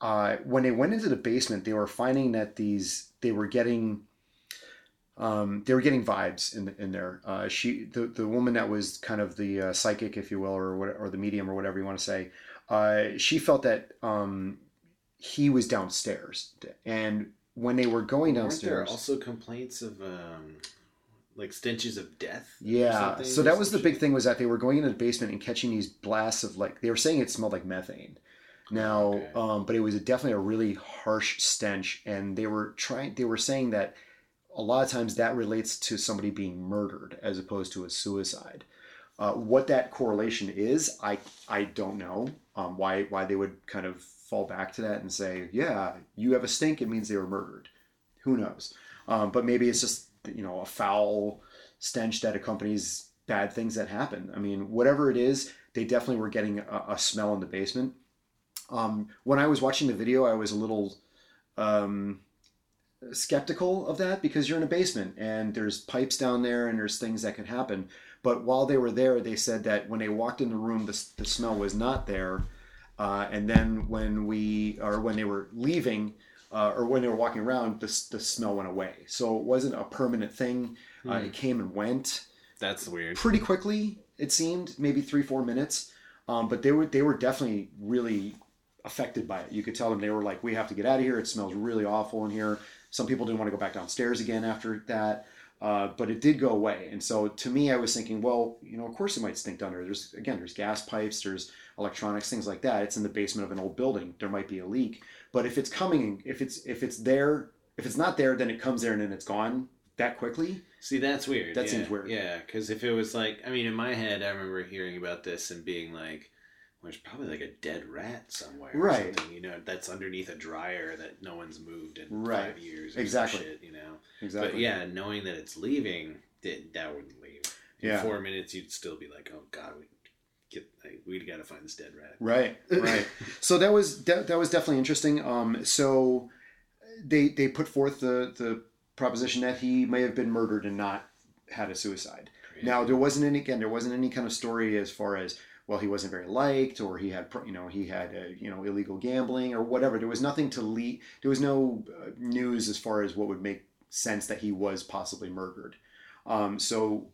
uh, when they went into the basement they were finding that these they were getting um, they were getting vibes in in there. Uh, she the, the woman that was kind of the uh, psychic, if you will, or what, or the medium, or whatever you want to say. Uh, she felt that um, he was downstairs, and when they were going weren't there downstairs, also complaints of um, like stenches of death? Yeah. So that was the big thing was that they were going into the basement and catching these blasts of like they were saying it smelled like methane. Now, Okay. um, but it was definitely a really harsh stench, and they were trying. They were saying that a lot of times that relates to somebody being murdered as opposed to a suicide. Uh, what that correlation is, I I don't know. Um, why why they would kind of fall back to that and say, yeah, you have a stink, it means they were murdered. Who knows? Um, but maybe it's just you know a foul stench that accompanies bad things that happen. I mean, whatever it is, they definitely were getting a, a smell in the basement. Um, when I was watching the video, I was a little um, skeptical of that because you're in a basement and there's pipes down there and there's things that can happen. But while they were there, they said that when they walked in the room, the, the smell was not there. Uh, and then when we, or when they were leaving, uh, or when they were walking around, the, the smell went away. So it wasn't a permanent thing. Uh, it came and went That's weird. pretty quickly. It seemed maybe three four minutes, um, but they were they were definitely really affected by it. You could tell them they were like, "We have to get out of here. It smells really awful in here." Some people didn't want to go back downstairs again after that, uh, but it did go away. And so to me, I was thinking, well, you know, of course it might stink down there. There's again, there's gas pipes, there's electronics, things like that. It's in the basement of an old building. There might be a leak, but if it's coming, if it's if it's there, if it's not there, then it comes there and then it's gone that quickly. See, that's weird. That yeah. seems weird. Yeah, because if it was like, I mean, in my head, I remember hearing about this and being like, well, there's probably like a dead rat somewhere, Right. Something, you know, that's underneath a dryer that no one's moved in Right. five years. Or Exactly. Shit, you know. Exactly. But yeah, knowing that it's leaving, that that wouldn't leave. In Yeah. four minutes, you'd still be like, oh god, we get, like, we got to find this dead rat. Right, right. so that was that, that was definitely interesting. Um, so they they put forth the the proposition that he may have been murdered and not had a suicide. Now there wasn't any again there wasn't any kind of story as far as well he wasn't very liked or he had pro- you know he had uh, you know illegal gambling or whatever. There was nothing to lead. There was no uh, news as far as what would make sense that he was possibly murdered. Um, so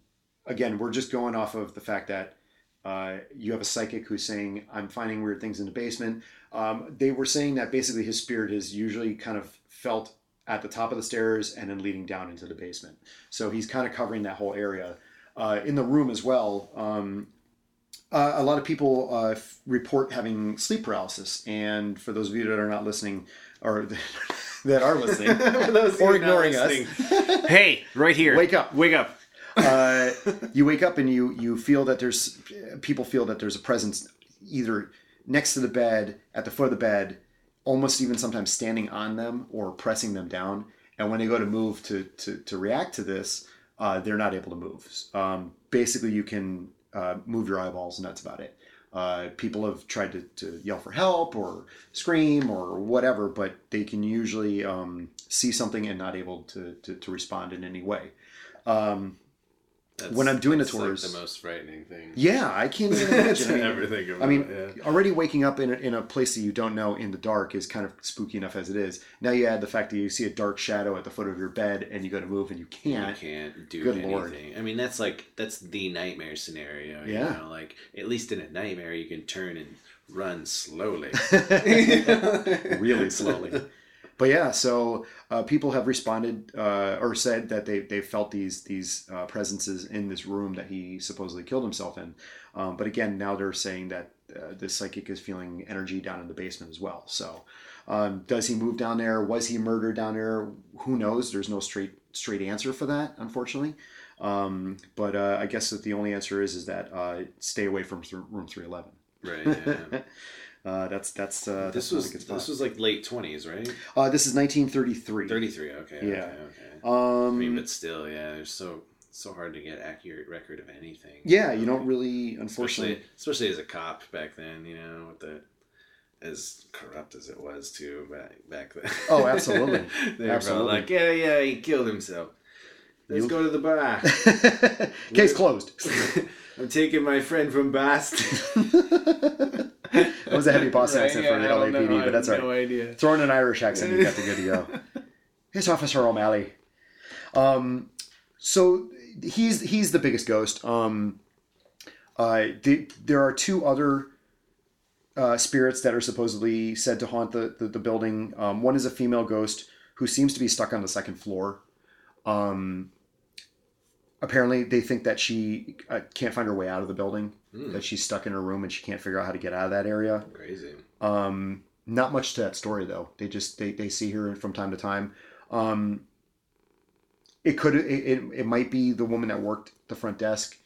again, we're just going off of the fact that uh, you have a psychic who's saying, I'm finding weird things in the basement. Um, they were saying that basically his spirit is usually kind of felt at the top of the stairs and then leading down into the basement. So he's kind of covering that whole area. Uh, in the room as well, um, uh, a lot of people uh, report having sleep paralysis. And for those of you that are not listening, or that are listening, or ignoring us, hey, right here. Wake up. Wake up. Uh, you wake up and you you feel that there's people feel that there's a presence either next to the bed, at the foot of the bed, almost even sometimes standing on them or pressing them down. And when they go to move to to, to react to this, uh, they're not able to move. Um, basically, you can uh, move your eyeballs, and that's about it. Uh, people have tried to, to yell for help or scream or whatever, but they can usually um, see something and not able to, to, to respond in any way. Um, That's, When I'm doing the that's, like, tours- the most frightening thing. yeah, I can't even imagine. I mean, Everything about I mean, yeah. already waking up in a, in a place that you don't know in the dark is kind of spooky enough as it is. Now you add the fact that you see a dark shadow at the foot of your bed and you go to move and you can't. You can't do Good anything. lord. I mean, that's like that's the nightmare scenario. You Yeah. know? like at least in a nightmare, you can turn and run slowly. really slowly. But yeah, so uh, people have responded uh, or said that they they felt these these uh, presences in this room that he supposedly killed himself in. Um, but again, now they're saying that uh, the psychic is feeling energy down in the basement as well. So, um, does he move down there? Was he murdered down there? Who knows? There's no straight straight answer for that, unfortunately. Um, but uh, I guess that the only answer is is that uh, stay away from th- room three eleven. right. Yeah. Uh, that's that's uh, This that's was this was like late twenties, right? Uh, this is 1933. Thirty three. Okay. Yeah. Okay. Okay. Um, I mean, but still, yeah. There's so so hard to get accurate record of anything. yeah, you don't really, unfortunately. especially especially as a cop back then. You know, with the as corrupt as it was too back back then. Oh, absolutely. they Absolutely. probably like, yeah, yeah, he killed himself. Let's You- go to the bar. Case closed. I'm taking my friend from Boston. That was a heavy Boston accent for the LAPD, but that's all No right. idea. Throw in an Irish accent, you got the good to go. Here's Officer O'Malley. Um, so he's he's the biggest ghost. Um, uh, the, there are two other uh, spirits that are supposedly said to haunt the the, the building. Um, one is a female ghost who seems to be stuck on the second floor. Um, apparently, they think that she uh, can't find her way out of the building. Hmm. That she's stuck in her room and she can't figure out how to get out of that area. Crazy. Um, not much to that story though. They just they, they see her from time to time. Um, it could it, it, it might be the woman that worked the front desk,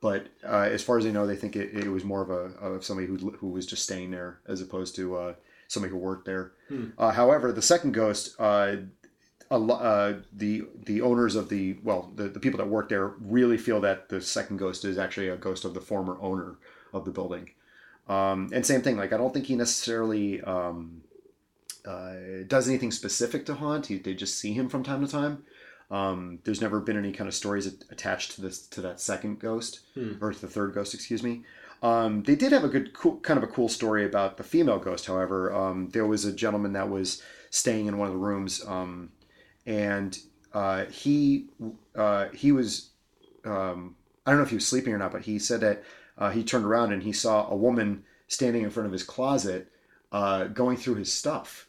but uh, as far as they know, they think it, it was more of a of somebody who who was just staying there as opposed to uh, somebody who worked there. Hmm. Uh, however, the second ghost, uh, a lo- uh, the the owners of the well the, the people that work there really feel that the second ghost is actually a ghost of the former owner of the building. Um, and same thing, like I don't think he necessarily um, uh, does anything specific to haunt. He, they just see him from time to time. Um, there's never been any kind of stories attached to this to that second ghost Hmm. or to the third ghost, excuse me. Um, they did have a good, cool, kind of a cool story about the female ghost. However, um, there was a gentleman that was staying in one of the rooms, um, and uh, he uh, he was um, I don't know if he was sleeping or not, but he said that uh, he turned around and he saw a woman standing in front of his closet, uh, going through his stuff,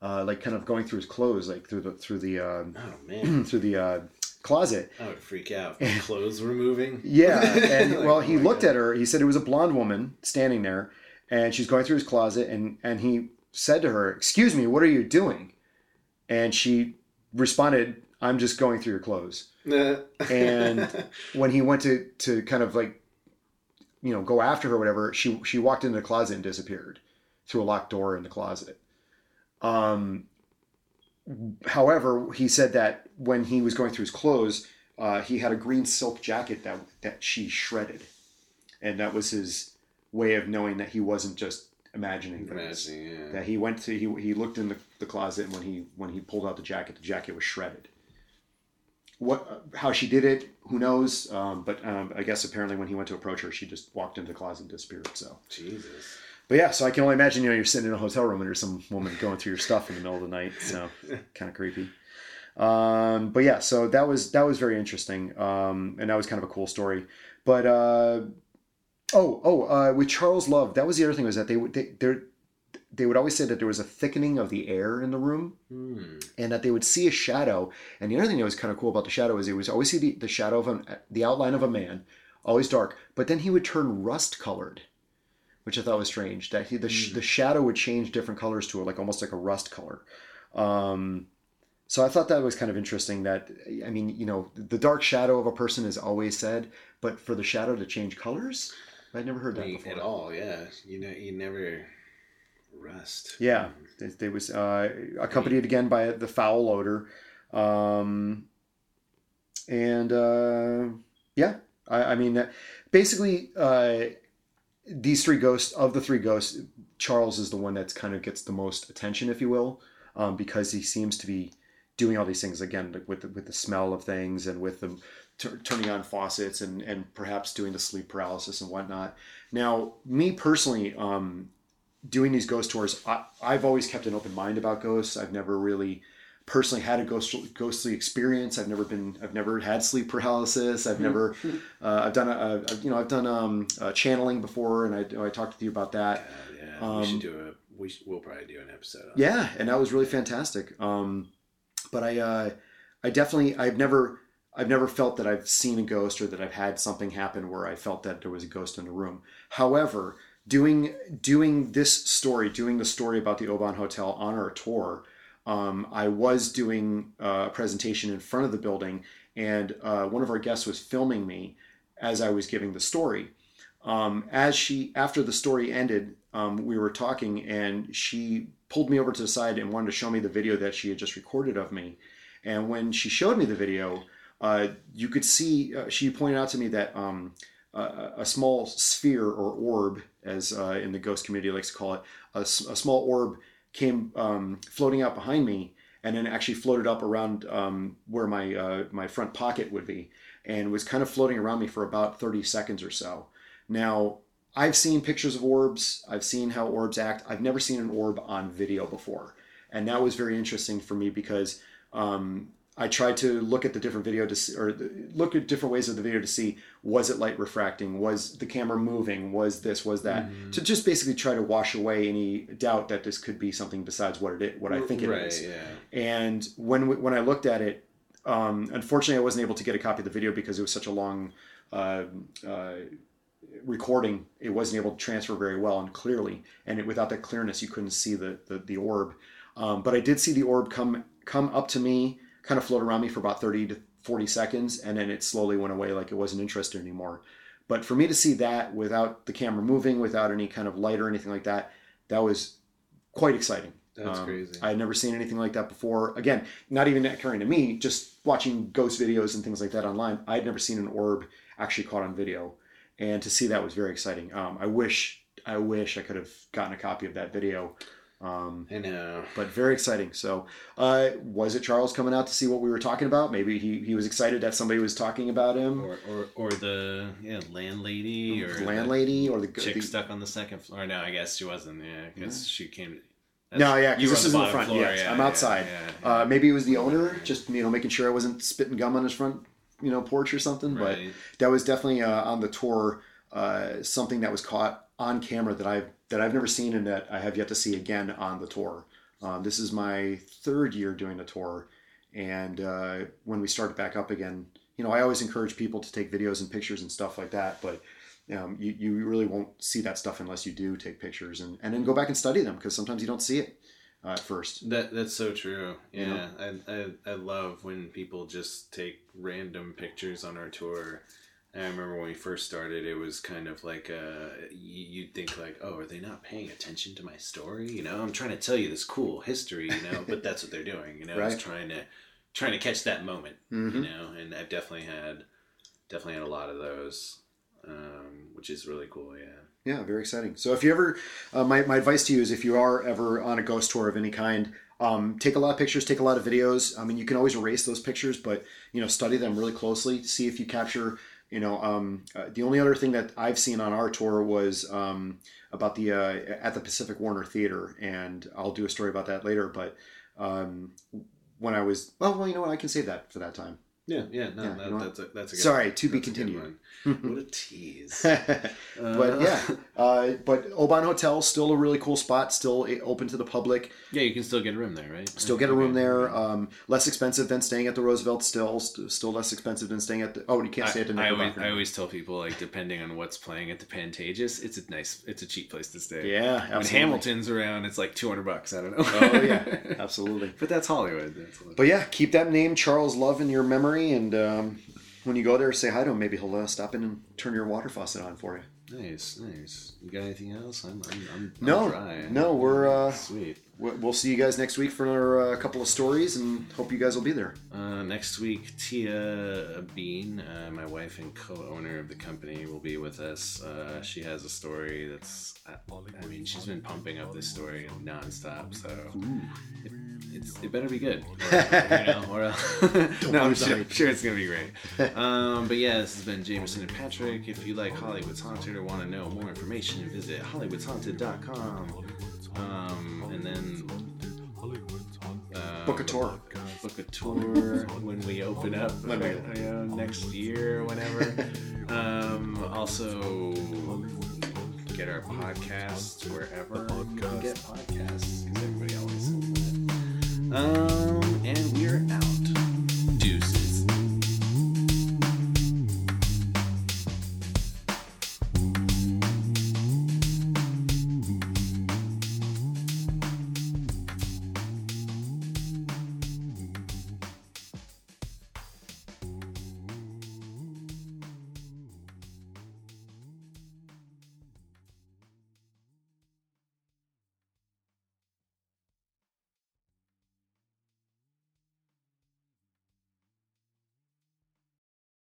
uh, like kind of going through his clothes, like through the through the uh, Oh man, through the uh, closet. I would freak out. My clothes were moving. Yeah, and Like, well, oh he my looked God. at her. He said it was a blonde woman standing there, and she's going through his closet, and and he said to her, "Excuse me, what are you doing?" And she responded, "I'm just going through your clothes." And when he went to to kind of like, you know, go after her, or whatever, she she walked into the closet and disappeared through a locked door in the closet. Um. However, he said that when he was going through his clothes, uh, he had a green silk jacket that that she shredded, and that was his way of knowing that he wasn't just imagining things. Imagining, yeah. That he went to he, he looked in the, the closet and when he when he pulled out the jacket, the jacket was shredded. What how she did it, who knows? Um, but um, I guess apparently when he went to approach her, she just walked into the closet and disappeared. So, Jesus. but yeah, so I can only imagine you know you're sitting in a hotel room and there's some woman going through your stuff in the middle of the night. So kind of creepy. Um, but yeah, so that was that was very interesting, um, and that was kind of a cool story. But uh, oh oh, uh, with Charles Love, that was the other thing was that they would they they they would always say that there was a thickening of the air in the room, Hmm. and that they would see a shadow. And the other thing that was kind of cool about the shadow is they would always see the, the shadow of a, the outline of a man, always dark, but then he would turn rust colored. Which I thought was strange. That he, the, sh- the shadow would change different colors to it, like almost like a rust color. Um, so I thought that was kind of interesting. That I mean, you know, the dark shadow of a person is always said, but for the shadow to change colors, I'd never heard that Like, before. At all, yeah. You know, you never rust. Yeah, it, it was uh, accompanied again by the foul odor, um, and uh, yeah, I, I mean, basically, uh, these three ghosts of the three ghosts, Charles is the one that's kind of gets the most attention, if you will, um, because he seems to be doing all these things again with the, with the smell of things and with the t- turning on faucets and and perhaps doing the sleep paralysis and whatnot. Now, me personally, um, doing these ghost tours, I, I've always kept an open mind about ghosts. I've never really personally had a ghost, ghostly experience. I've never been, I've never had sleep paralysis. I've never, uh, I've done, a, a, you know, I've done um, uh, channeling before, and I, I talked with you about that. Uh, yeah, we should do a. We should, we'll probably do an episode. On Um, Yeah, and that was really fantastic. Um, but I, uh, I definitely, I've never, I've never felt that I've seen a ghost or that I've had something happen where I felt that there was a ghost in the room. However, doing doing this story, doing the story about the Oban Hotel on our tour, um, I was doing uh, a presentation in front of the building, and uh, one of our guests was filming me as I was giving the story. Um, as she, after the story ended, um, we were talking, and she pulled me over to the side and wanted to show me the video that she had just recorded of me. And when she showed me the video, uh, you could see uh, she pointed out to me that um, a, a small sphere or orb, as uh, in the ghost community likes to call it, a small orb came um, floating out behind me, and then actually floated up around um, where my uh, my front pocket would be, and was kind of floating around me for about thirty seconds or so. Now, I've seen pictures of orbs. I've seen how orbs act. I've never seen an orb on video before, and that was very interesting for me because um, I tried to look at the different video to see, or the, look at different ways of the video to see was it light refracting, was the camera moving, was this, was that, to just basically try to wash away any doubt that this could be something besides what it what I think it is. right, Yeah. And when we- when I looked at it, um, unfortunately, I wasn't able to get a copy of the video because it was such a long uh, uh, recording. It wasn't able to transfer very well and clearly, and it, without that clearness, you couldn't see the the, the orb. Um, but I did see the orb come come up to me, kind of float around me for about thirty to forty seconds, and then it slowly went away, like it wasn't interested anymore. But for me to see that without the camera moving, without any kind of light or anything like that, that was quite exciting. That's Um, crazy. I had never seen anything like that before. Again, not even occurring to me, just watching ghost videos and things like that online. I had never seen an orb actually caught on video, and to see that was very exciting. Um, I wish, I wish I could have gotten a copy of that video. Um, I know. but very exciting. So, uh, was it Charles coming out to see what we were talking about? Maybe he, he was excited that somebody was talking about him, Or, or, or the yeah landlady or the landlady, or the, the chick the stuck on the second floor. No, I guess she wasn't. Yeah, because she came. No, yeah, you because were this is in the front. floor, yes, yeah, I'm outside. yeah, yeah. Uh, maybe it was the owner, just you know, making sure I wasn't spitting gum on his front, you know, porch or something. But that was definitely uh, on the tour uh, something that was caught on camera that I've that I've never seen and that I have yet to see again on the tour. Um, this is my third year doing the tour, and uh, when we started back up again, you know, I always encourage people to take videos and pictures and stuff like that, but. Um, you, you really won't see that stuff unless you do take pictures and, and then go back and study them because sometimes you don't see it uh, at first. That that's so true. You Yeah, I, I I love when people just take random pictures on our tour. And I remember when we first started, it was kind of like uh, you, you'd think like, oh, are they not paying attention to my story? You know, I'm trying to tell you this cool history, you know, but that's what they're doing. You know, Right. is trying to trying to catch that moment. Mhm. You know, and I've definitely had definitely had a lot of those, um, which is really cool. Yeah. Yeah, very exciting. So if you ever, uh, my, my advice to you is if you are ever on a ghost tour of any kind, um, take a lot of pictures, take a lot of videos. I mean, you can always erase those pictures, but you know, study them really closely. See if you capture. You know, um, uh, the only other thing that I've seen on our tour was um, about the uh, at the Pacific Warner Theater, and I'll do a story about that later. But um, when I was, well, well, you know what, I can save that for that time. Yeah, yeah, no, Yeah, that, you know that's a, that's a good Sorry, to be continued. what a tease. but Uh, yeah, uh, but Oban Hotel still a really cool spot, still open to the public. yeah, you can still get a room there, right? Still get a room there. Um, less expensive than staying at the Roosevelt. Still, still less expensive than staying at the. Oh, you can't stay at the I, I always, I always tell people like depending on what's playing at the Pantages, it's a nice, it's a cheap place to stay. Yeah, When. Hamilton's around, it's like two hundred bucks. I don't know. Oh yeah, absolutely. but that's Hollywood. That's Hollywood. But yeah, keep that name Charles Love in your memory, and um, when you go there, say hi to him. Maybe he'll uh, stop in and turn your water faucet on for you. nice, nice. You got anything else? I'm, I'm, I'm, I'm No, dry. no, we're, uh, sweet. We- we'll see you guys next week for a couple of stories, and hope you guys will be there. Uh, next week, Tia Bean, uh, my wife and co-owner of the company, will be with us. Uh, she has a story that's, I, I mean, she's been pumping up this story nonstop, so it, it's, it better be good. Or, you know, or no, I'm sure, sure it's gonna be great. Um, but yeah, this has been Jameson and Patrick. If you like Hollywood's Haunted or want to know more information, visit hollywoodshaunted.com. Um, and then uh, Book a tour. book a tour when we open up When we you know, next year or whenever. um, also, get our podcasts wherever can get podcasts because everybody always. Um, and we're out.